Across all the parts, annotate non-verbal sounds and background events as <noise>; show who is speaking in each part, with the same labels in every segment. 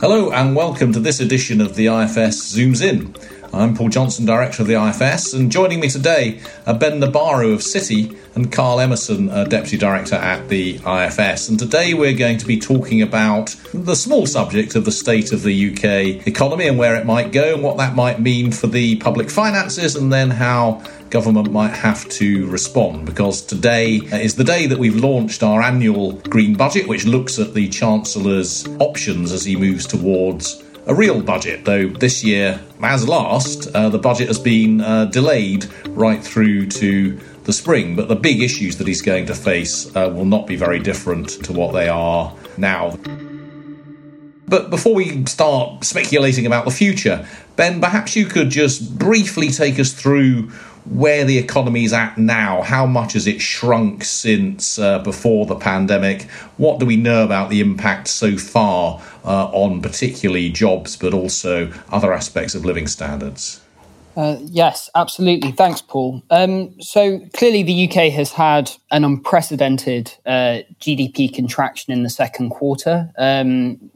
Speaker 1: Hello and welcome to this edition of the IFS Zooms In. I'm Paul Johnson, Director of the IFS, and joining me today are Ben Nabarro of Citi and Carl Emmerson, uh, Deputy Director at the IFS. And today we're going to be talking about the small subject of the state of the UK economy and where it might go and what that might mean for the public finances and then how government might have to respond because today is the day that we've launched our annual green budget, which looks at the Chancellor's options as he moves towards a real budget, though this year, as last, uh, the budget has been uh, delayed right through to the spring. But the big issues that he's going to face uh, will not be very different to what they are now. But before we start speculating about the future, Ben, perhaps you could just briefly take us through where the economy is at now. How much has it shrunk since uh, before the pandemic? What do we know about the impact so far uh, on particularly jobs, but also other aspects of living standards?
Speaker 2: Uh, yes, absolutely. Thanks, Paul. Um, so clearly, the UK has had an unprecedented uh, GDP contraction in the second quarter. Um,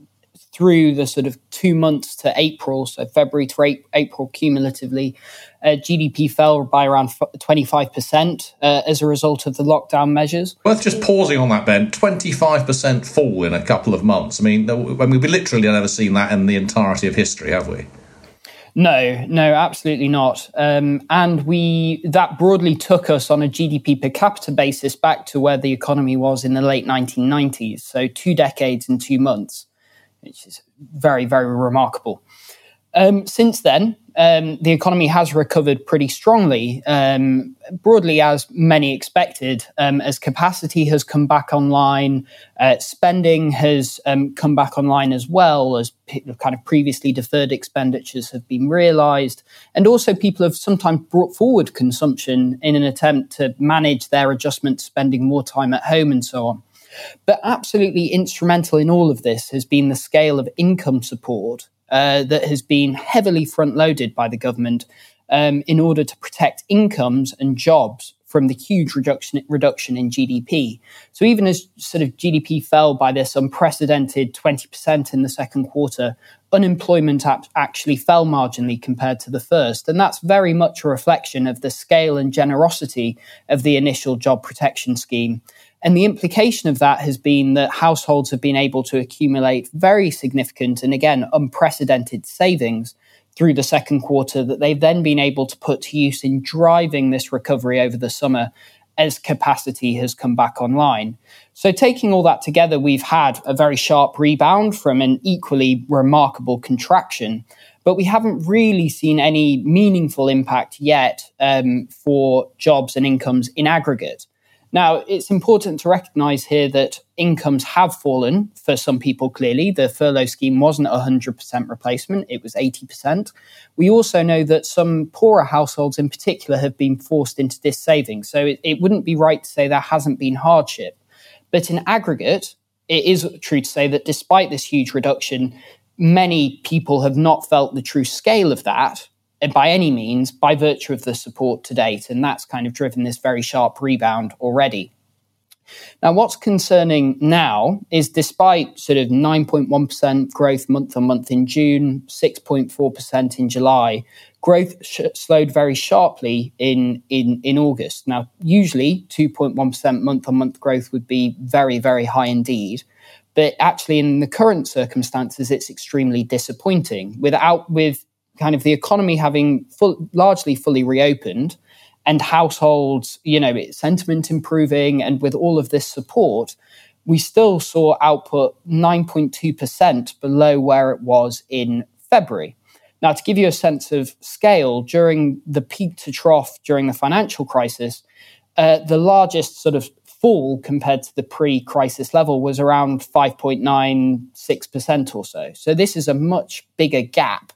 Speaker 2: through the sort of two months to April, so February to April cumulatively, uh, GDP fell by around 25% uh, as a result of the lockdown measures.
Speaker 1: Worth just pausing on that, Ben. 25% fall in a couple of months. I mean, mean, we've literally never seen that in the entirety of history, have we?
Speaker 2: No, no, absolutely not. Um, and we that broadly took us on a GDP per capita basis back to where the economy was in the late 1990s. So two decades and two months which is very, very remarkable. Um, since then, um, the economy has recovered pretty strongly, um, broadly as many expected, um, as capacity has come back online, uh, spending has um, come back online as well, as p- kind of previously deferred expenditures have been realised, and also people have sometimes brought forward consumption in an attempt to manage their adjustment, spending more time at home and so on. But absolutely instrumental in all of this has been the scale of income support uh, that has been heavily front loaded by the government um, in order to protect incomes and jobs from the huge reduction reduction in GDP. So even as sort of GDP fell by this unprecedented 20% in the second quarter, unemployment actually fell marginally compared to the first. And that's very much a reflection of the scale and generosity of the initial job protection scheme. And the implication of that has been that households have been able to accumulate very significant and again, unprecedented savings through the second quarter that they've then been able to put to use in driving this recovery over the summer as capacity has come back online. So, taking all that together, we've had a very sharp rebound from an equally remarkable contraction, but we haven't really seen any meaningful impact yet um, for jobs and incomes in aggregate. Now, it's important to recognize here that incomes have fallen for some people clearly. The furlough scheme wasn't 100% replacement, it was 80%. We also know that some poorer households in particular have been forced into this saving. So it, it wouldn't be right to say there hasn't been hardship. But in aggregate, it is true to say that despite this huge reduction, many people have not felt the true scale of that Uh, by any means by virtue of the support to date. And that's kind of driven this very sharp rebound already. Now, what's concerning now is despite sort of 9.1% growth month on month in June, 6.4% in July, growth sh- slowed very sharply in, in, in August. Now, usually 2.1% month on month growth would be very, very high indeed. But actually, in the current circumstances, it's extremely disappointing. Without, with kind of the economy having full, largely fully reopened and households, you know, sentiment improving, and with all of this support, we still saw output 9.2% below where it was in February. Now, to give you a sense of scale, during the peak to trough during the financial crisis, uh, the largest sort of fall compared to the pre crisis level was around 5.96% or so. So, this is a much bigger gap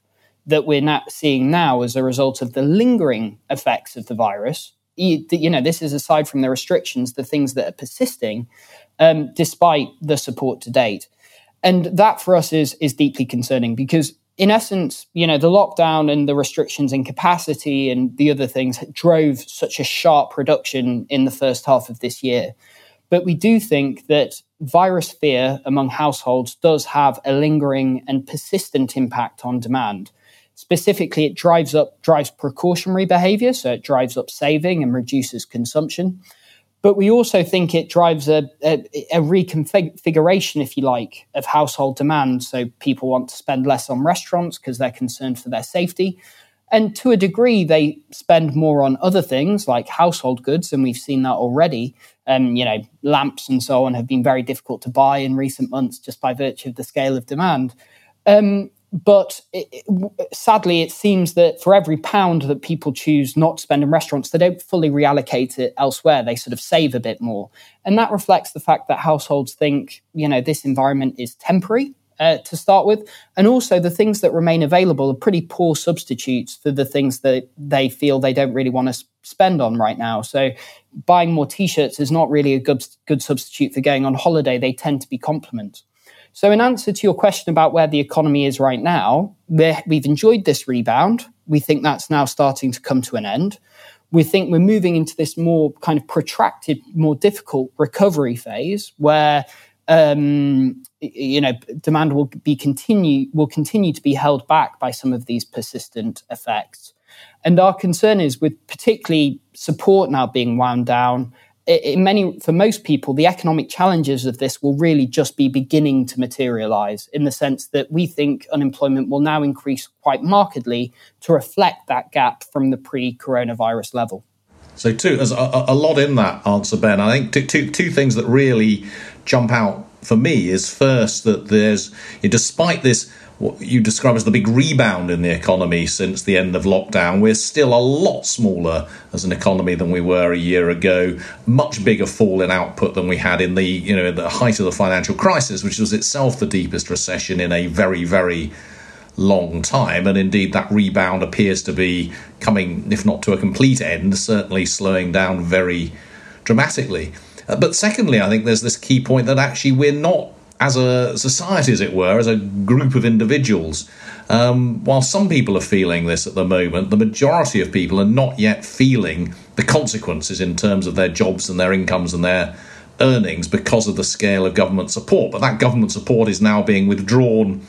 Speaker 2: that we're not seeing now as a result of the lingering effects of the virus. You, know, this is aside from the restrictions, the things that are persisting, um, despite the support to date. And that for us is is deeply concerning because in essence, you know, the lockdown and the restrictions in capacity and the other things drove such a sharp reduction in the first half of this year. But we do think that virus fear among households does have a lingering and persistent impact on demand. Specifically, it drives up drives precautionary behavior, so it drives up saving and reduces consumption. But we also think it drives a, a, a reconfiguration, if you like, of household demand. So people want to spend less on restaurants because they're concerned for their safety. And to a degree, they spend more on other things like household goods, and we've seen that already. Um, you know, lamps and so on have been very difficult to buy in recent months just by virtue of the scale of demand. Um, but it, it, sadly, it seems that for every pound that people choose not to spend in restaurants, they don't fully reallocate it elsewhere. They sort of save a bit more. And that reflects the fact that households think, you know, this environment is temporary uh, to start with. And also, the things that remain available are pretty poor substitutes for the things that they feel they don't really want to spend on right now. So, buying more t shirts is not really a good, good substitute for going on holiday. They tend to be complements. So, in answer to your question about where the economy is right now, we've enjoyed this rebound. We think that's now starting to come to an end. We think we're moving into this more kind of protracted, more difficult recovery phase where um, you know demand will be continue will continue to be held back by some of these persistent effects. And our concern is with particularly support now being wound down in many for most people the economic challenges of this will really just be beginning to materialize in the sense that we think unemployment will now increase quite markedly to reflect that gap from the pre-coronavirus level.
Speaker 1: So two there's a, a lot in that answer ben. I think two, two, two things that really jump out for me is first that there's despite this what you describe as the big rebound in the economy since the end of lockdown. We're still a lot smaller as an economy than we were a year ago. Much bigger fall in output than we had in the you know the height of the financial crisis, which was itself the deepest recession in a very very long time. And indeed, that rebound appears to be coming, if not to a complete end, certainly slowing down very dramatically. Uh, but secondly, I think there's this key point that actually we're not as a society, as it were, as a group of individuals. Um, while some people are feeling this at the moment, the majority of people are not yet feeling the consequences in terms of their jobs and their incomes and their earnings because of the scale of government support. But that government support is now being withdrawn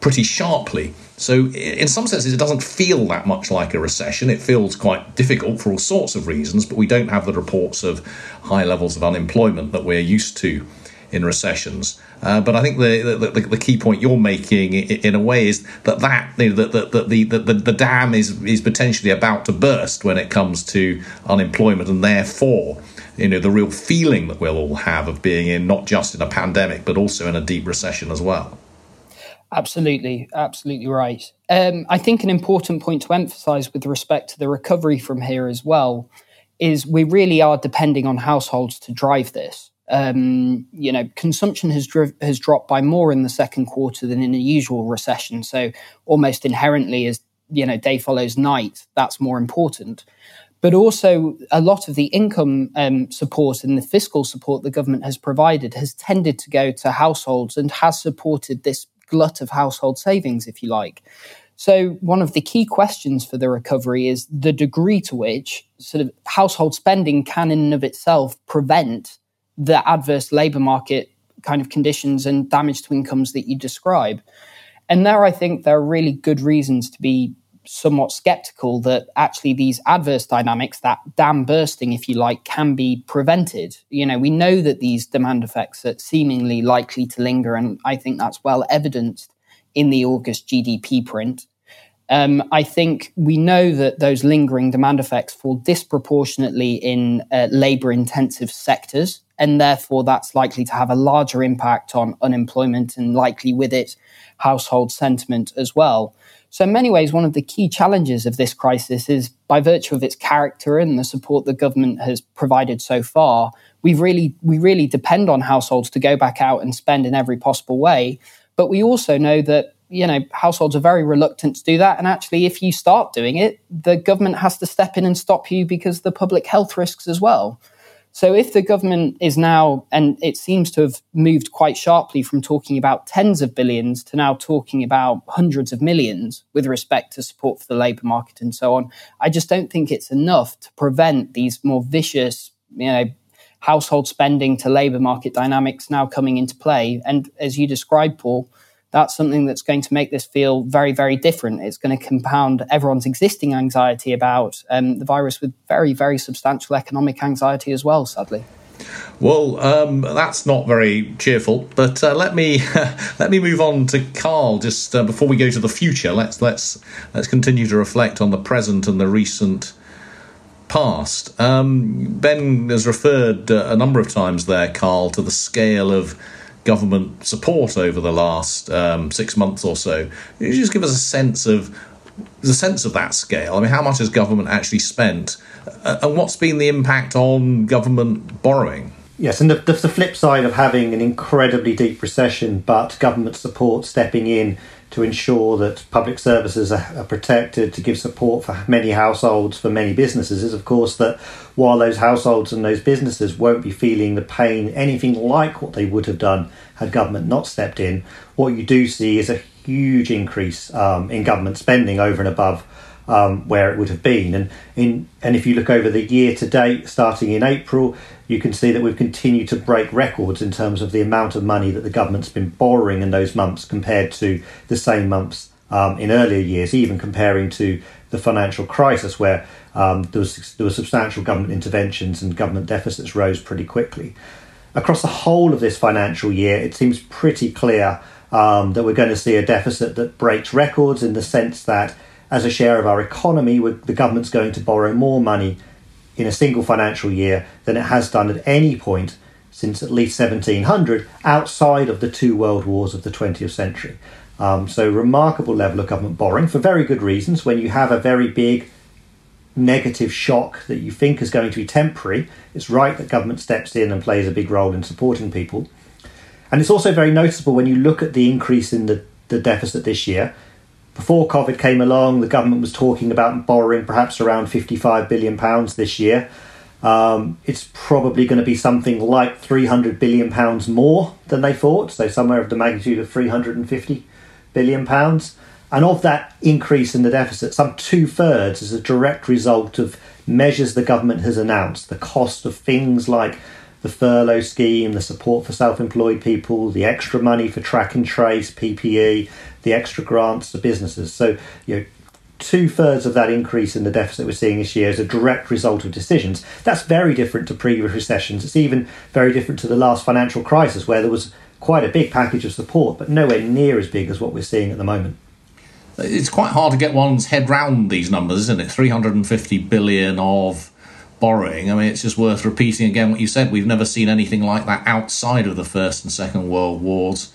Speaker 1: pretty sharply. So, in some senses, it doesn't feel that much like a recession. It feels quite difficult for all sorts of reasons, but we don't have the reports of high levels of unemployment that we're used to in recessions. Uh, but I think the, the, the key point you're making, in a way, is that that you know, the, the, the, the, the dam is is potentially about to burst when it comes to unemployment, and therefore, you know, the real feeling that we'll all have of being in not just in a pandemic but also in a deep recession as well.
Speaker 2: Absolutely, absolutely right. Um, I think an important point to emphasise with respect to the recovery from here as well is we really are depending on households to drive this um, you know, consumption has has dropped by more in the second quarter than in a usual recession. So almost inherently, as you know, day follows night, that's more important. But also, a lot of the income um, support and the fiscal support the government has provided has tended to go to households and has supported this glut of household savings, if you like. So, one of the key questions for the recovery is the degree to which sort of household spending can, in and of itself, prevent the adverse labor market kind of conditions and damage to incomes that you describe. And there, I think there are really good reasons to be somewhat skeptical that actually these adverse dynamics, that dam bursting, if you like, can be prevented. You know, we know that these demand effects are seemingly likely to linger, and I think that's well evidenced in the August GDP print. Um, I think we know that those lingering demand effects fall disproportionately in uh, labor intensive sectors, and therefore that's likely to have a larger impact on unemployment and likely with it household sentiment as well. So, in many ways, one of the key challenges of this crisis is by virtue of its character and the support the government has provided so far, we really, we really depend on households to go back out and spend in every possible way. But we also know that you know households are very reluctant to do that and actually if you start doing it the government has to step in and stop you because the public health risks as well so if the government is now and it seems to have moved quite sharply from talking about tens of billions to now talking about hundreds of millions with respect to support for the labor market and so on i just don't think it's enough to prevent these more vicious you know household spending to labour market dynamics now coming into play. And as you described, Paul, that's something that's going to make this feel very, very different. It's going to compound everyone's existing anxiety about um, the virus with very, very substantial economic anxiety as well, sadly.
Speaker 1: Well, um, that's not very cheerful. But uh, let me <laughs> let me move on to Carl just uh, before we go to the future. Let's let's let's continue to reflect on the present and the recent past. Um, ben has referred uh, a number of times there, Carl, to the scale of government support over the last um, six months or so. You just give us a sense of the sense of that scale? I mean, how much has government actually spent, uh, and what's been the impact on government borrowing?
Speaker 3: Yes, and the, the, the, flip side of having an incredibly deep recession, but government support stepping in to ensure that public services are, are, protected, to give support for many households, for many businesses, is of course that while those households and those businesses won't be feeling the pain anything like what they would have done had government not stepped in, what you do see is a huge increase um, in government spending over and above um, where it would have been. And in and if you look over the year to date, starting in April, you can see that we've continued to break records in terms of the amount of money that the government's been borrowing in those months compared to the same months um, in earlier years, even comparing to the financial crisis where um, there was there were substantial government interventions and government deficits rose pretty quickly. Across the whole of this financial year, it seems pretty clear um, that we're going to see a deficit that breaks records in the sense that as a share of our economy, the government's going to borrow more money in a single financial year than it has done at any point since at least 1700 outside of the two world wars of the 20th century. Um, so, remarkable level of government borrowing for very good reasons. When you have a very big negative shock that you think is going to be temporary, it's right that government steps in and plays a big role in supporting people. And it's also very noticeable when you look at the increase in the, the deficit this year before COVID came along, the government was talking about borrowing perhaps around £55 billion this year. Um, it's probably going to be something like £300 billion more than they thought, so somewhere of the magnitude of £350 billion. And of that increase in the deficit, some two thirds is a direct result of measures the government has announced. The cost of things like the furlough scheme, the support for self employed people, the extra money for track and trace, PPE, the extra grants to businesses. So, you know, two thirds of that increase in the deficit we're seeing this year is a direct result of decisions. That's very different to previous recessions. It's even very different to the last financial crisis, where there was quite a big package of support, but nowhere near as big as what we're seeing at the moment.
Speaker 1: It's quite hard to get one's head round these numbers, isn't it? 350 billion of borrowing. I mean, it's just worth repeating again what you said. We've never seen anything like that outside of the First and Second World Wars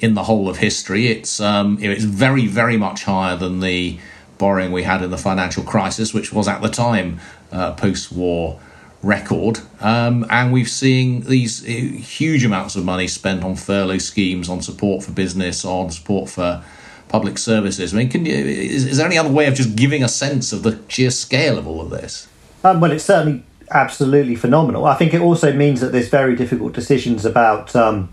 Speaker 1: in the whole of history. It's um, it's very very much higher than the borrowing we had in the financial crisis, which was at the time uh, post-war record. Um, and we've seen these uh, huge amounts of money spent on furlough schemes, on support for business, on support for public services. I mean, can you, is, is there any other way of just giving a sense of the sheer scale of all of this?
Speaker 3: Um, well, it's certainly absolutely phenomenal. I think it also means that there's very difficult decisions about um,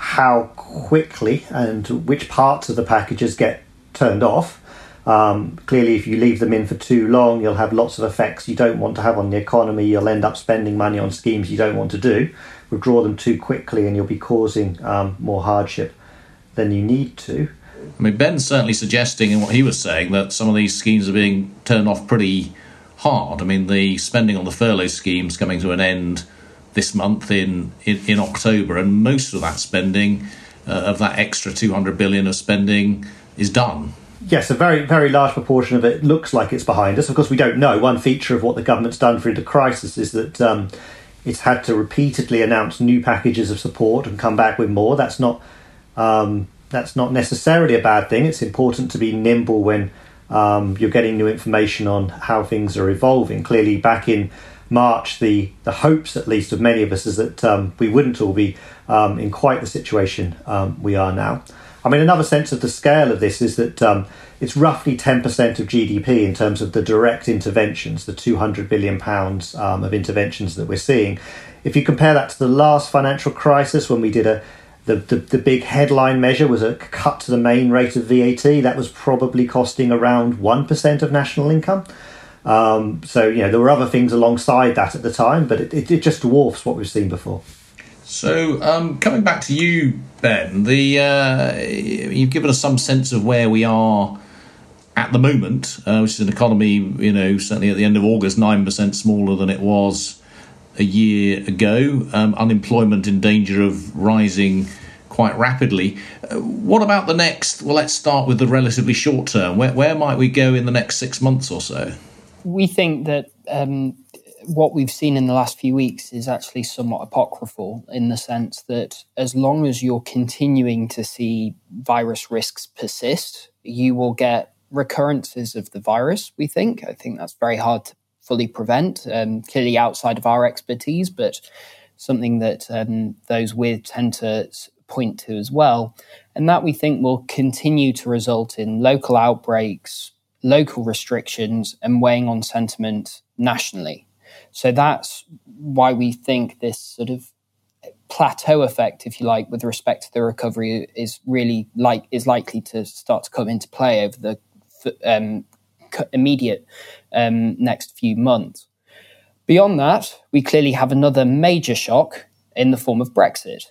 Speaker 3: how quickly and which parts of the packages get turned off. Um, clearly, if you leave them in for too long, you'll have lots of effects you don't want to have on the economy. You'll end up spending money on schemes you don't want to do. Withdraw them too quickly, and you'll be causing um, more hardship than you need to.
Speaker 1: I mean, Ben's certainly suggesting in what he was saying that some of these schemes are being turned off pretty hard. I mean, the spending on the furlough schemes coming to an end this month in, in, in October, and most of that spending, uh, of that extra 200 billion of spending, is done.
Speaker 3: Yes, a very, very large proportion of it looks like it's behind us. Of course, we don't know. One feature of what the government's done through the crisis is that um, it's had to repeatedly announce new packages of support and come back with more. That's not um, that's not necessarily a bad thing. It's important to be nimble when um, you're getting new information on how things are evolving. Clearly, back in March, the, the hopes, at least, of many of us is that um, we wouldn't all be um, in quite the situation um, we are now. I mean, another sense of the scale of this is that um, it's roughly 10% of GDP in terms of the direct interventions, the 200 billion pounds um, of interventions that we're seeing. If you compare that to the last financial crisis when we did a the, the, the big headline measure was a cut to the main rate of VAT. That was probably costing around 1% of national income. Um, so, you know, there were other things alongside that at the time, but it, it, it just dwarfs what we've seen before.
Speaker 1: So, um, coming back to you, Ben, the uh, you've given us some sense of where we are at the moment, uh, which is an economy, you know, certainly at the end of August, nine percent smaller than it was a year ago. Um, unemployment in danger of rising quite rapidly. Uh, what about the next? Well, let's start with the relatively short term. Where, where might we go in the next six months or so?
Speaker 2: We think that um, what we've seen in the last few weeks is actually somewhat apocryphal in the sense that as long as you're continuing to see virus risks persist, you will get recurrences of the virus, we think. I think that's very hard to fully prevent, um, clearly outside of our expertise, but something that um, those with tend to point to as well. And that we think will continue to result in local outbreaks, local restrictions, and weighing on sentiment nationally. So that's why we think this sort of plateau effect, if you like, with respect to the recovery is really like is likely to start to come into play over the um, immediate um, next few months. Beyond that, we clearly have another major shock in the form of Brexit,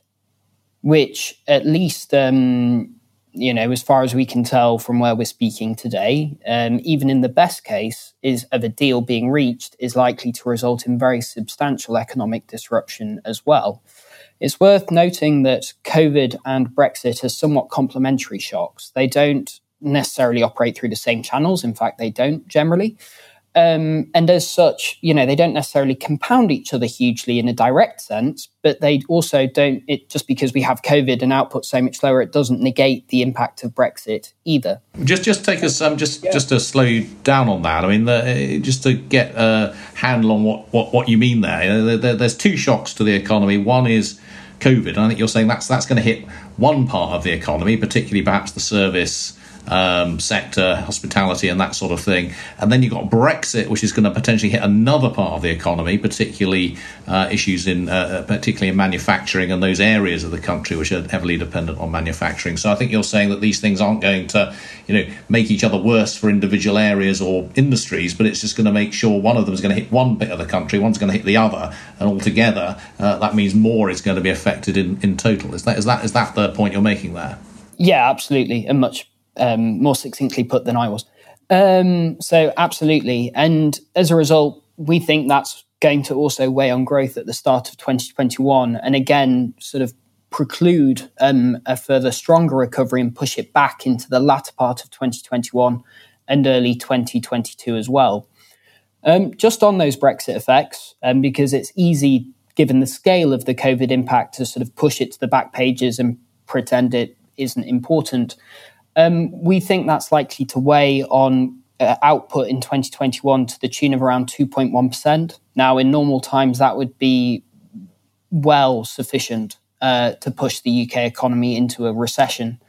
Speaker 2: which at least um, you know, as far as we can tell from where we're speaking today, um, even in the best case, is of a deal being reached is likely to result in very substantial economic disruption as well. It's worth noting that COVID and Brexit are somewhat complementary shocks. They don't necessarily operate through the same channels. In fact, they don't generally. Um, and as such, you know, they don't necessarily compound each other hugely in a direct sense, but they also don't, it just because we have COVID and output so much lower, it doesn't negate the impact of Brexit either.
Speaker 1: Just just take us, um, just yeah. just to slow you down on that, I mean, the, just to get a handle on what, what, what you mean there, you know, there, there's two shocks to the economy. One is COVID, and I think you're saying that's, that's going to hit one part of the economy, particularly perhaps the service um, sector, hospitality, and that sort of thing. And then you've got Brexit, which is going to potentially hit another part of the economy, particularly uh, issues in uh, uh, particularly in manufacturing and those areas of the country which are heavily dependent on manufacturing. So I think you're saying that these things aren't going to, you know, make each other worse for individual areas or industries, but it's just going to make sure one of them is going to hit one bit of the country, one's going to hit the other, and altogether uh, that means more is going to be affected in, in total. Is that is that is that the point you're making there?
Speaker 2: Yeah, absolutely, and much um, more succinctly put than I was. Um, so, absolutely. And as a result, we think that's going to also weigh on growth at the start of 2021 and again, sort of preclude um, a further stronger recovery and push it back into the latter part of 2021 and early 2022 as well. Um, just on those Brexit effects, um, because it's easy, given the scale of the COVID impact, to sort of push it to the back pages and pretend it isn't important. Um, we think that's likely to weigh on uh, output in 2021 to the tune of around 2.1%. Now, in normal times, that would be well sufficient uh, to push the UK economy into a recession.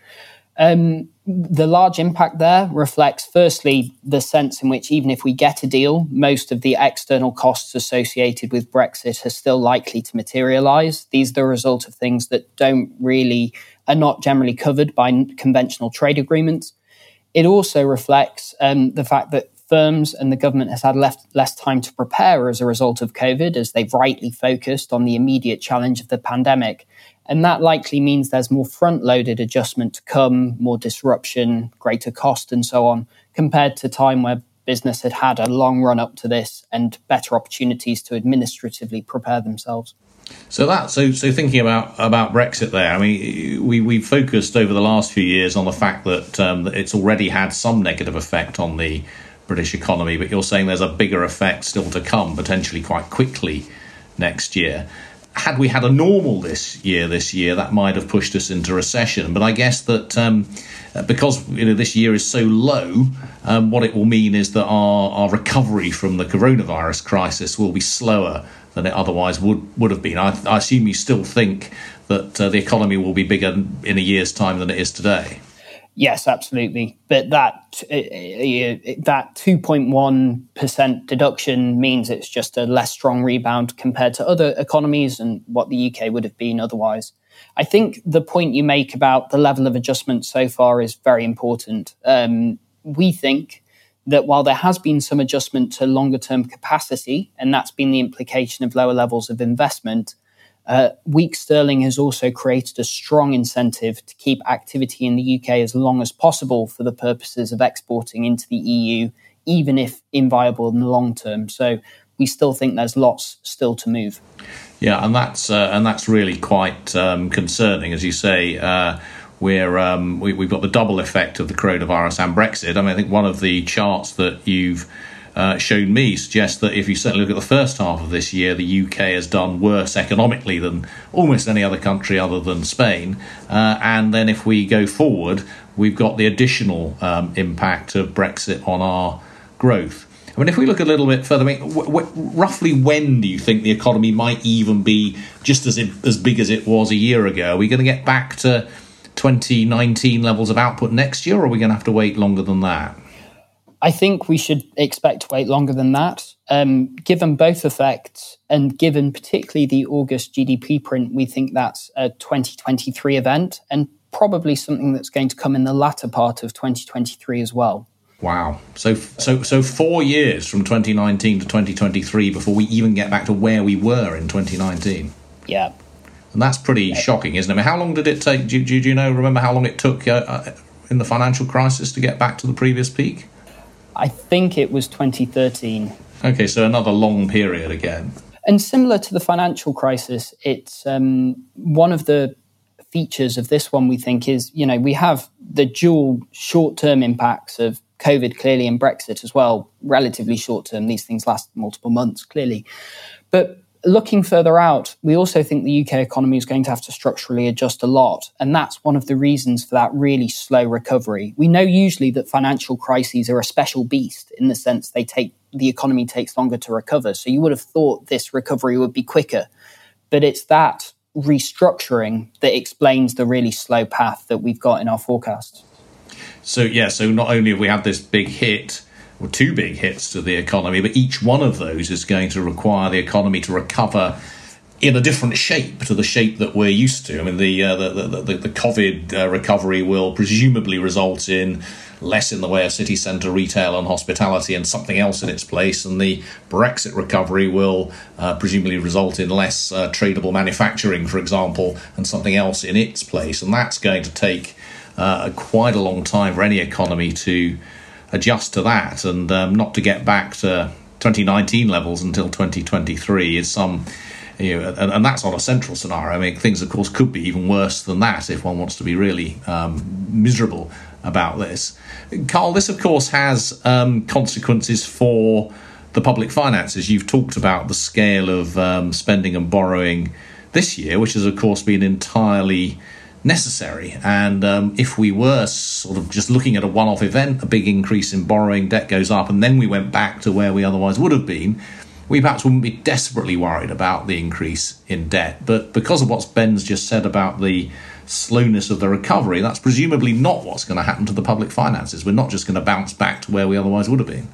Speaker 2: Um, the large impact there reflects, firstly, the sense in which even if we get a deal, most of the external costs associated with Brexit are still likely to materialise. These are the result of things that don't really are not generally covered by conventional trade agreements. It also reflects um, the fact that firms and the government has had left, less time to prepare as a result of COVID, as they've rightly focused on the immediate challenge of the pandemic. And that likely means there's more front loaded adjustment to come, more disruption, greater cost, and so on, compared to time where business had had a long run up to this and better opportunities to administratively prepare themselves.
Speaker 1: So that so so thinking about about Brexit there, I mean, we we focused over the last few years on the fact that, um, that it's already had some negative effect on the British economy, but you're saying there's a bigger effect still to come, potentially quite quickly next year. Had we had a normal this year, this year that might have pushed us into recession. But I guess that um, because you know this year is so low, um, what it will mean is that our, our recovery from the coronavirus crisis will be slower than it otherwise would would have been. I, I assume you still think that uh, the economy will be bigger in a year's time than it is today.
Speaker 2: Yes, absolutely. But that uh, uh that two point one percent deduction means it's just a less strong rebound compared to other economies and what the UK would have been otherwise. I think the point you make about the level of adjustment so far is very important. Um, we think that while there has been some adjustment to longer term capacity, and that's been the implication of lower levels of investment, uh, weak sterling has also created a strong incentive to keep activity in the UK as long as possible for the purposes of exporting into the EU, even if inviable in the long term. So we still think there's lots still to move.
Speaker 1: Yeah, and that's uh, and that's really quite um, concerning, as you say. Uh, we're um, we, have got the double effect of the coronavirus and Brexit. I mean, I think one of the charts that you've uh, shown me suggests that if you certainly look at the first half of this year, the UK has done worse economically than almost any other country other than Spain. Uh, and then if we go forward, we've got the additional um, impact of Brexit on our growth. I mean, if we look a little bit further, I mean, w- w- roughly when do you think the economy might even be just as as big as it was a year ago? Are we going to get back to 2019 levels of output next year, or are we going to have to wait longer than that?
Speaker 2: I think we should expect to wait longer than that. Um, given both effects, and given particularly the August GDP print, we think that's a 2023 event and probably something that's going to come in the latter part of 2023 as well.
Speaker 1: Wow. So so so 4 years from 2019 to 2023 before we even get back to where we were in 2019.
Speaker 2: Yeah.
Speaker 1: And that's pretty shocking, isn't it? I mean, how long did it take? Do, do, do you know, remember how long it took uh, uh, in the financial crisis to get back to the previous peak?
Speaker 2: I think it was 2013.
Speaker 1: Okay, so another long period again.
Speaker 2: And similar to the financial crisis, it's um, one of the features of this one we think is, you know, we have the dual short term impacts of COVID clearly and Brexit as well, relatively short term. These things last multiple months, clearly. But looking further out, we also think the UK economy is going to have to structurally adjust a lot. And that's one of the reasons for that really slow recovery. We know usually that financial crises are a special beast in the sense they take the economy takes longer to recover. So you would have thought this recovery would be quicker. But it's that restructuring that explains the really slow path that we've got in our forecasts.
Speaker 1: So, yeah, so not only have we had this big hit, or two big hits to the economy, but each one of those is going to require the economy to recover in a different shape to the shape that we're used to. I mean, the uh, the, the, the, the, COVID uh, recovery will presumably result in less in the way of city centre retail and hospitality and something else in its place, and the Brexit recovery will uh, presumably result in less uh, tradable manufacturing, for example, and something else in its place. And that's going to take uh, quite a long time for any economy to adjust to that and um, not to get back to 2019 levels until 2023 is some you know, and, and, that's on a central scenario. I mean, things, of course, could be even worse than that if one wants to be really um, miserable about this. Carl, this, of course, has um, consequences for the public finances. You've talked about the scale of um, spending and borrowing this year, which has, of course, been entirely necessary. And um, if we were sort of just looking at a one off event, a big increase in borrowing, debt goes up, and then we went back to where we otherwise would have been, we perhaps wouldn't be desperately worried about the increase in debt. But because of what Ben's just said about the slowness of the recovery, that's presumably not what's going to happen to the public finances. We're not just going to bounce back to where we otherwise would have been.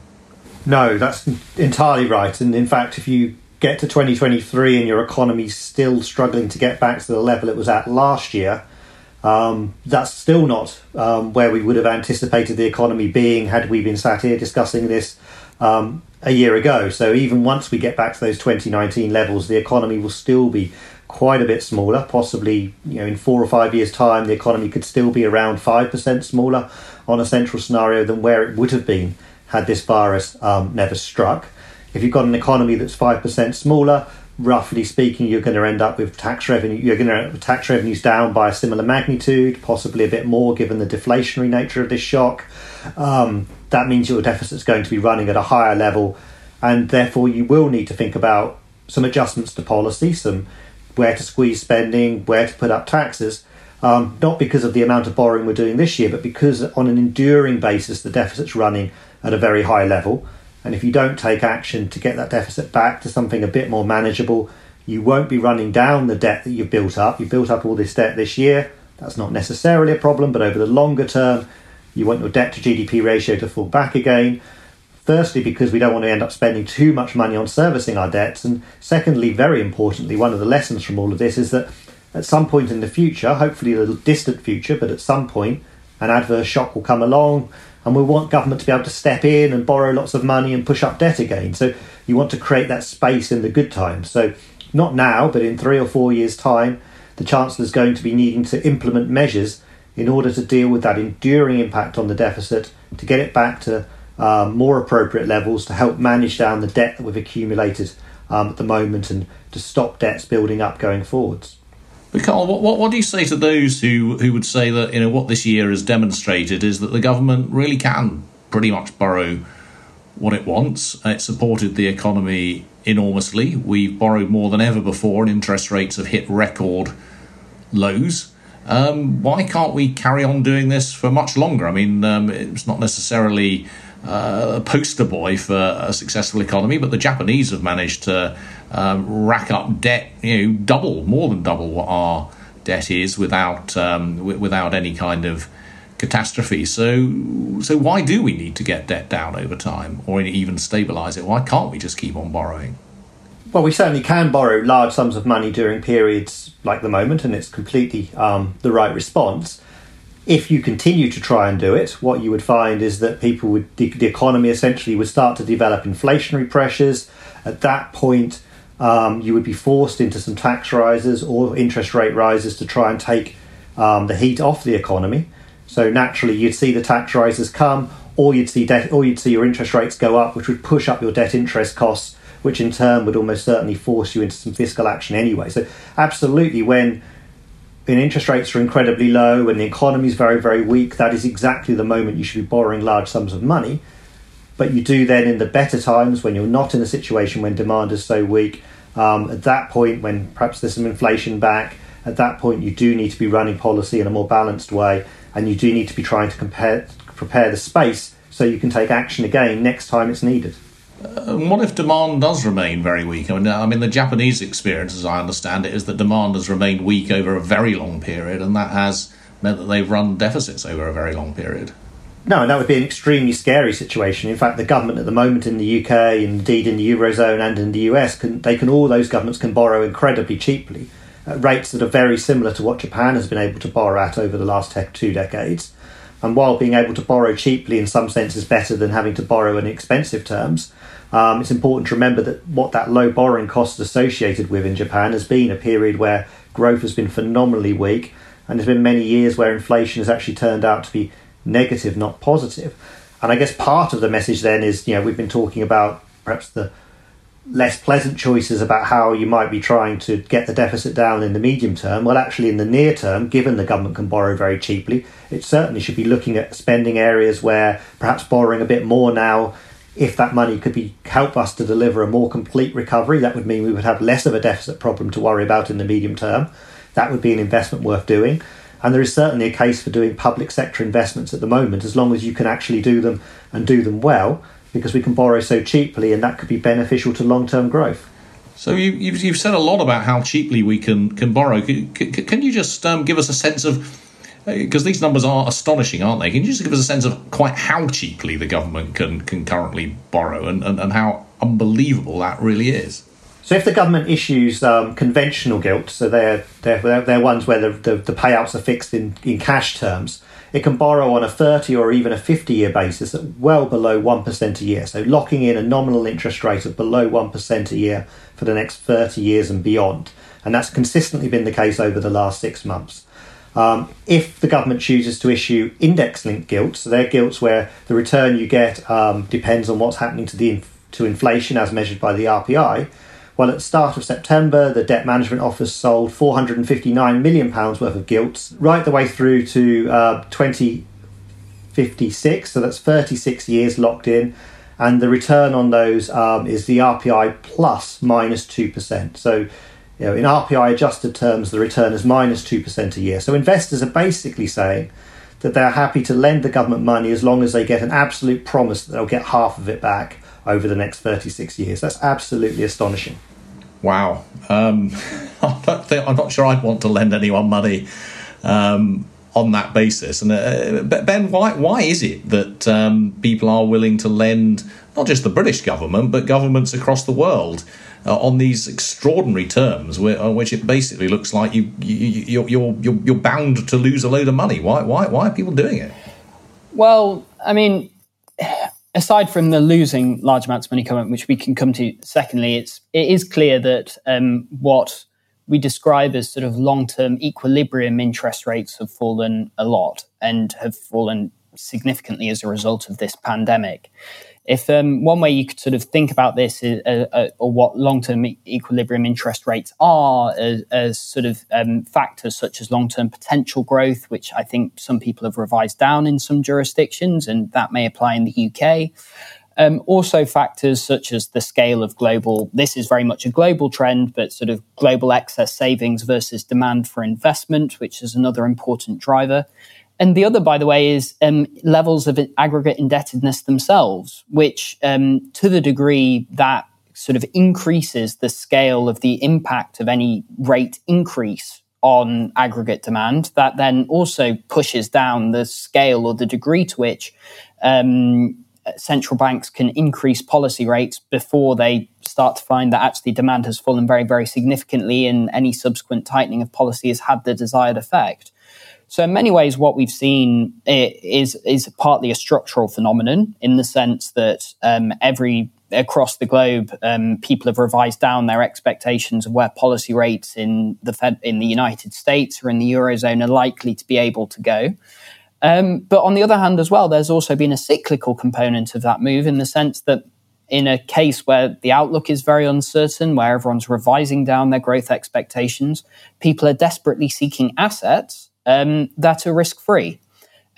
Speaker 3: No, that's entirely right. And in fact, if you get to 2023 and your economy's still struggling to get back to the level it was at last year, um, that's still not um, where we would have anticipated the economy being had we been sat here discussing this um, a year ago. So even once we get back to those 2019 levels, the economy will still be quite a bit smaller. Possibly, you know, in four or five years' time, the economy could still be around five percent smaller on a central scenario than where it would have been had this virus um, never struck. If you've got an economy that's five percent smaller, roughly speaking, you're going to end up with tax revenue. You're going to tax revenues down by a similar magnitude, possibly a bit more, given the deflationary nature of this shock. Um, that means your deficit is going to be running at a higher level, and therefore you will need to think about some adjustments to policy, some where to squeeze spending, where to put up taxes. Um, not because of the amount of borrowing we're doing this year, but because on an enduring basis the deficit's running at a very high level. And if you don't take action to get that deficit back to something a bit more manageable, you won't be running down the debt that you've built up. You've built up all this debt this year. That's not necessarily a problem, but over the longer term, you want your debt to GDP ratio to fall back again. Firstly, because we don't want to end up spending too much money on servicing our debts. And secondly, very importantly, one of the lessons from all of this is that at some point in the future, hopefully a little distant future, but at some point, an adverse shock will come along and we want government to be able to step in and borrow lots of money and push up debt again. So you want to create that space in the good times. So not now, but in three or four years' time, the Chancellor is going to be needing to implement measures in order to deal with that enduring impact on the deficit, to get it back to um, more appropriate levels, to help manage down the debt that we've accumulated um, at the moment, and to stop debts building up going forwards.
Speaker 1: But Carl, what, what, do you say to those who, who would say that you know what this year has demonstrated is that the government really can pretty much borrow what it wants. It supported the economy enormously. We've borrowed more than ever before, and interest rates have hit record lows. Um, why can't we carry on doing this for much longer? I mean, um, it's not necessarily uh, a poster boy for a successful economy, but the Japanese have managed to um, rack up debt, you know, double, more than double what our debt is without um, w- without any kind of catastrophe. So, so why do we need to get debt down over time, or even stabilise it? Why can't we just keep on borrowing?
Speaker 3: Well, we certainly can borrow large sums of money during periods like the moment, and it's completely um, the right response. If you continue to try and do it, what you would find is that people would, the, the economy essentially would start to develop inflationary pressures. At that point, um, you would be forced into some tax rises or interest rate rises to try and take um, the heat off the economy. So naturally, you'd see the tax rises come, or you'd see debt, or you'd see your interest rates go up, which would push up your debt interest costs, which in turn would almost certainly force you into some fiscal action anyway. So absolutely, when when interest rates are incredibly low, and the economy is very very weak, that is exactly the moment you should be borrowing large sums of money. But you do then in the better times when you're not in a situation when demand is so weak. Um, at that point, when perhaps there's some inflation back, at that point you do need to be running policy in a more balanced way and you do need to be trying to compare, prepare the space so you can take action again next time it's needed.
Speaker 1: Uh, what if demand does remain very weak? I mean, I mean, the Japanese experience, as I understand it, is that demand has remained weak over a very long period, and that has meant that they've run deficits over a very long period.
Speaker 3: No, and that would be an extremely scary situation. In fact, the government at the moment in the UK, indeed in the eurozone and in the US, can they can all those governments can borrow incredibly cheaply at rates that are very similar to what Japan has been able to borrow at over the last two decades. And while being able to borrow cheaply in some sense is better than having to borrow in expensive terms, um, it's important to remember that what that low borrowing cost associated with in Japan has been a period where growth has been phenomenally weak, and there's been many years where inflation has actually turned out to be negative, not positive. And I guess part of the message then is, you know, we've been talking about perhaps the less pleasant choices about how you might be trying to get the deficit down in the medium term. Well, actually, in the near term, given the government can borrow very cheaply, it certainly should be looking at spending areas where perhaps borrowing a bit more now. If that money could be help us to deliver a more complete recovery, that would mean we would have less of a deficit problem to worry about in the medium term. That would be an investment worth doing. And there is certainly a case for doing public sector investments at the moment, as long as you can actually do them and do them well because we can borrow so cheaply, and that could be beneficial to long term growth.
Speaker 1: So you, have you've, you've said a lot about how cheaply we can can borrow. Can, can you just um, give us a sense of because these numbers are astonishing, aren't they? Can you just give us a sense of quite how cheaply the government can can currently borrow and, and, and how unbelievable that really is?
Speaker 3: So if the government issues um, conventional gilt, so they're, they're, they're ones where the, the, the, payouts are fixed in, in cash terms, it can borrow on a 30 or even a 50 year basis at well below 1% a year. So locking in a nominal interest rate of below 1% a year for the next 30 years and beyond. And that's consistently been the case over the last six months. Um, if the government chooses to issue index linked gilts, so they're gilts where the return you get um, depends on what's happening to the to inflation as measured by the RPI, well, at the start of September, the Debt Management Office sold £459 million worth of gilts, right the way through to uh, 2056, so that's 36 years locked in. And the return on those um, is the RPI plus minus 2%. So, you know, in RPI adjusted terms, the return is minus 2% a year. So, investors are basically saying that they're happy to lend the government money as long as they get an absolute promise that they'll get half of it back over the next 36 years. That's absolutely astonishing.
Speaker 1: Wow. Um, <laughs> I'm not sure I'd want to lend anyone money um, on that basis. And uh, Ben, why why is it that um, people are willing to lend not just the British government but governments across the world uh, on these extraordinary terms, where, on which it basically looks like you, you you're, you're you're bound to lose a load of money? Why why why are people doing it?
Speaker 2: Well, I mean, aside from the losing large amounts of money comment, which we can come to secondly, it's it is clear that um, what we describe as sort of long-term equilibrium interest rates have fallen a lot and have fallen significantly as a result of this pandemic. If um, one way you could sort of think about this is, uh, uh, or what long-term e- equilibrium interest rates are as, as sort of um, factors such as long-term potential growth, which I think some people have revised down in some jurisdictions, and that may apply in the UK. Um, also, factors such as the scale of global, this is very much a global trend, but sort of global excess savings versus demand for investment, which is another important driver. And the other, by the way, is um, levels of aggregate indebtedness themselves, which um, to the degree that sort of increases the scale of the impact of any rate increase on aggregate demand, that then also pushes down the scale or the degree to which um, central banks can increase policy rates before they start to find that actually demand has fallen very, very significantly and any subsequent tightening of policy has had the desired effect. So in many ways, what we've seen is is partly a structural phenomenon in the sense that um, every across the globe, um, people have revised down their expectations of where policy rates in the Fed, in the United States or in the eurozone are likely to be able to go. Um, but on the other hand, as well, there's also been a cyclical component of that move in the sense that in a case where the outlook is very uncertain, where everyone's revising down their growth expectations, people are desperately seeking assets um, that are risk free.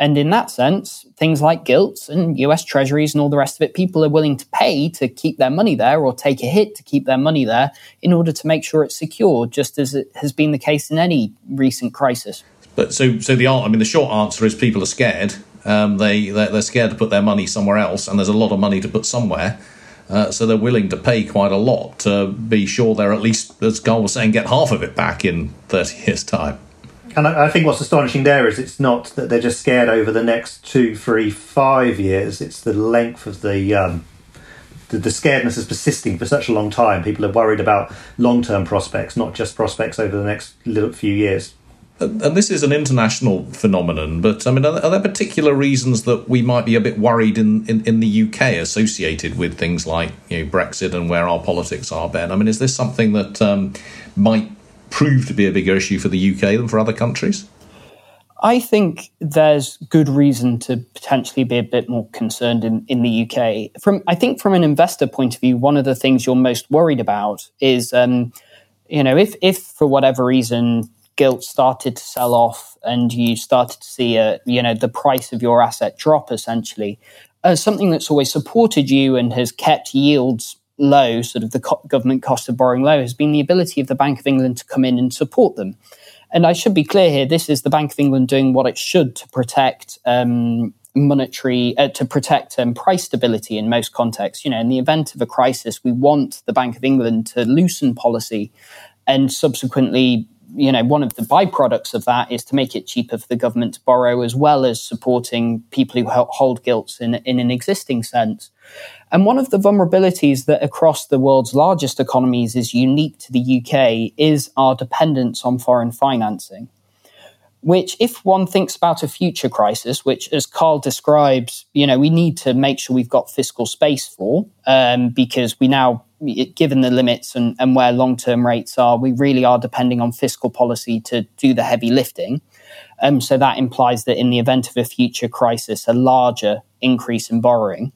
Speaker 2: And in that sense, things like gilts and US treasuries and all the rest of it, people are willing to pay to keep their money there or take a hit to keep their money there in order to make sure it's secure, just as it has been the case in any recent crisis.
Speaker 1: But so, so the I mean, the short answer is people are scared. Um, they they're, they're, scared to put their money somewhere else, and there's a lot of money to put somewhere. Uh, so they're willing to pay quite a lot to be sure they're at least, as Carl was saying, get half of it back in 30 <laughs> years' time.
Speaker 3: And I, think what's astonishing there is it's not that they're just scared over the next two, three, five years. It's the length of the um, the, the scaredness is persisting for such a long time. People are worried about long term prospects, not just prospects over the next little few years.
Speaker 1: And this is an international phenomenon, but I mean, are there particular reasons that we might be a bit worried in, in, in the UK associated with things like you know, Brexit and where our politics are, Ben? I mean, is this something that um, might prove to be a bigger issue for the UK than for other countries?
Speaker 2: I think there's good reason to potentially be a bit more concerned in, in the UK. From I think from an investor point of view, one of the things you're most worried about is, um, you know, if if for whatever reason gilt started to sell off and you started to see a, you know, the price of your asset drop essentially, uh, something that's always supported you and has kept yields low, sort of the co- government cost of borrowing low, has been the ability of the Bank of England to come in and support them. And I should be clear here: this is the Bank of England doing what it should to protect um, monetary, uh, to protect um, price stability in most contexts. You know, in the event of a crisis, we want the Bank of England to loosen policy and subsequently you know, one of the byproducts of that is to make it cheaper for the government to borrow, as well as supporting people who hold gilts in, in an existing sense. And one of the vulnerabilities that across the world's largest economies is unique to the UK is our dependence on foreign financing. Which, if one thinks about a future crisis, which, as Carl describes, you know, we need to make sure we've got fiscal space for, um, because we now given the limits and, and where long term rates are, we really are depending on fiscal policy to do the heavy lifting. Um, so that implies that in the event of a future crisis, a larger increase in borrowing.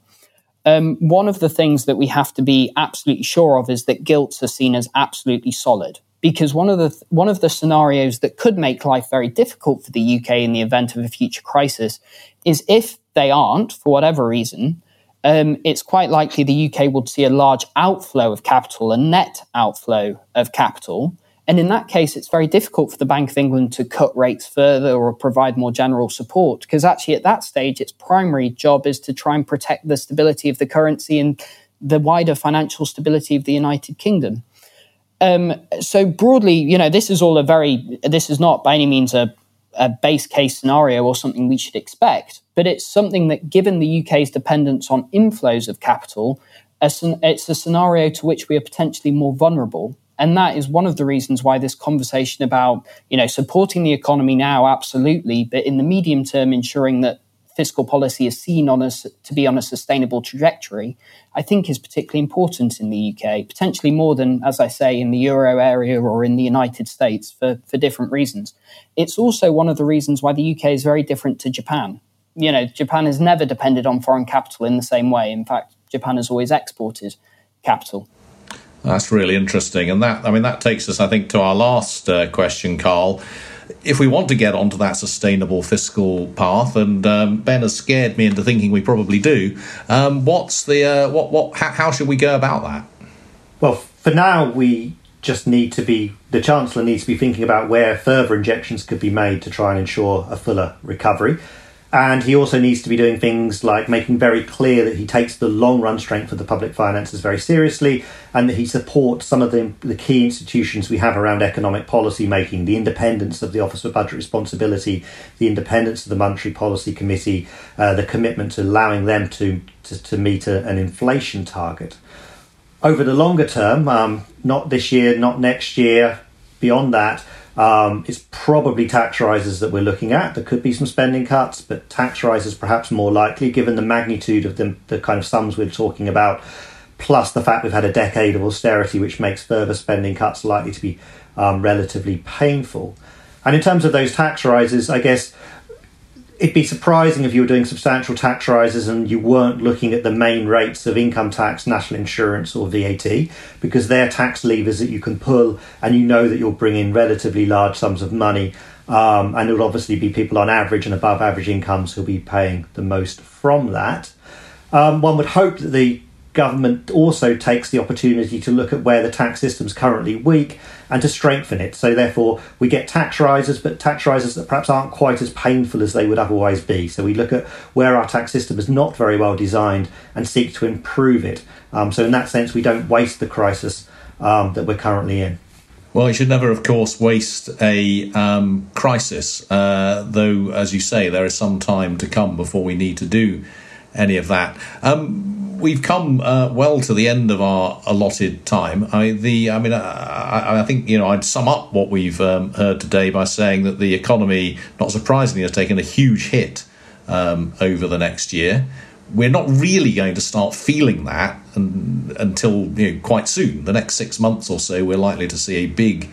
Speaker 2: Um, one of the things that we have to be absolutely sure of is that gilts are seen as absolutely solid. Because one of the th- one of the scenarios that could make life very difficult for the UK in the event of a future crisis is if they aren't, for whatever reason, um, it's quite likely the UK would see a large outflow of capital, a net outflow of capital. And in that case, it's very difficult for the Bank of England to cut rates further or provide more general support, because actually at that stage, its primary job is to try and protect the stability of the currency and the wider financial stability of the United Kingdom. Um, so broadly, you know, this is all a very, this is not by any means a a base case scenario or something we should expect, but it's something that, given the UK's dependence on inflows of capital, it's a scenario to which we are potentially more vulnerable. And that is one of the reasons why this conversation about, you know, supporting the economy now, absolutely, but in the medium term, ensuring that fiscal policy is seen on us to be on a sustainable trajectory, I think is particularly important in the UK, potentially more than, as I say, in the euro area or in the United States for, for different reasons. It's also one of the reasons why the UK is very different to Japan. You know, Japan has never depended on foreign capital in the same way. In fact, Japan has always exported capital.
Speaker 1: That's really interesting. And that, I mean, that takes us, I think, to our last uh, question, Carl if we want to get onto that sustainable fiscal path, and um, Ben has scared me into thinking we probably do, um, what's the uh, what what how, how should we go about that?
Speaker 3: Well, for now, we just need to be the chancellor needs to be thinking about where further injections could be made to try and ensure a fuller recovery. And he also needs to be doing things like making very clear that he takes the long run strength of the public finances very seriously and that he supports some of the, the key institutions we have around economic policy making the independence of the Office for Budget Responsibility, the independence of the Monetary Policy Committee, uh, the commitment to allowing them to, to, to meet a, an inflation target. Over the longer term, um, not this year, not next year, beyond that, um, it's probably tax rises that we're looking at. There could be some spending cuts, but tax rises perhaps more likely given the magnitude of the, the kind of sums we're talking about, plus the fact we've had a decade of austerity, which makes further spending cuts likely to be um, relatively painful. And in terms of those tax rises, I guess it'd be surprising if you were doing substantial tax rises and you weren't looking at the main rates of income tax, national insurance, or VAT, because they're tax levers that you can pull and you know that you'll bring in relatively large sums of money. Um, and it'll obviously be people on average and above average incomes who'll be paying the most from that. Um, one would hope that the government also takes the opportunity to look at where the tax system is currently weak and to strengthen it. So, therefore, we get tax rises, but tax rises that perhaps aren't quite as painful as they would otherwise be. So, we look at where our tax system is not very well designed and seek to improve it. Um, so, in that sense, we don't waste the crisis um, that we're currently in.
Speaker 1: Well, you should never, of course, waste a um, crisis, uh, though, as you say, there is some time to come before we need to do any of that. Um, we've come uh, well to the end of our allotted time. I the I mean I, I think you know I'd sum up what we've um, heard today by saying that the economy, not surprisingly, has taken a huge hit um, over the next year. We're not really going to start feeling that and, until you know, quite soon. The next six months or so, we're likely to see a big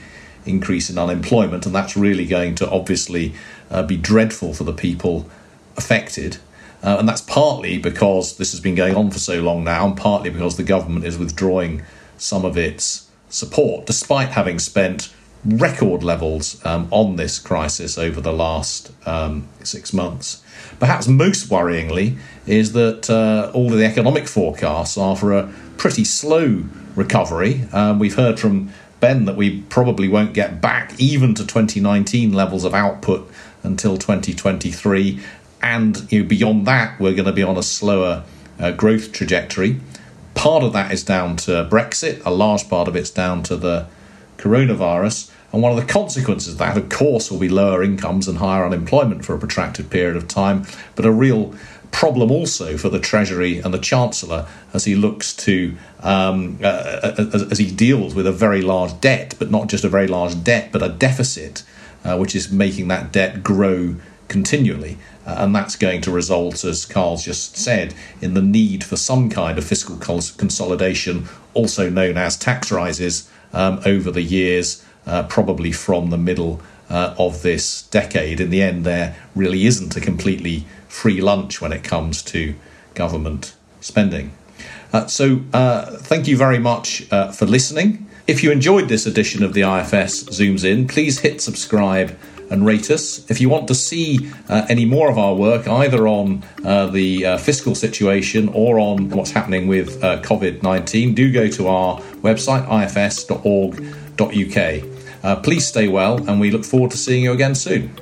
Speaker 1: increase in unemployment, and that's really going to obviously uh, be dreadful for the people affected. Uh, and that's partly because this has been going on for so long now, and partly because the government is withdrawing some of its support, despite having spent record levels um, on this crisis over the last um, six months. Perhaps most worryingly is that uh, all of the economic forecasts are for a pretty slow recovery. Um, we've heard from Ben that we probably won't get back even to 2019 levels of output until 2023, and you know, beyond that, we're going to be on a slower uh, growth trajectory. Part of that is down to Brexit, a large part of it's down to the coronavirus. And one of the consequences of that, of course, will be lower incomes and higher unemployment for a protracted period of time, but a real problem also for the Treasury and the Chancellor as he looks to, um, uh, as, as, he deals with a very large debt, but not just a very large debt, but a deficit, uh, which is making that debt grow continually. Uh, and that's going to result, as Carl's just said, in the need for some kind of fiscal consolidation, also known as tax rises, um, over the years, uh, probably from the middle uh, of this decade. In the end, there really isn't a completely free lunch when it comes to government spending. Uh, so, uh, thank you very much uh, for listening. If you enjoyed this edition of the IFS Zooms In, please hit subscribe and rate us. If you want to see uh, any more of our work, either on uh, the uh, fiscal situation or on what's happening with uh, COVID 19, do go to our website, ifs.org.uk. Uh, please stay well, and we look forward to seeing you again soon.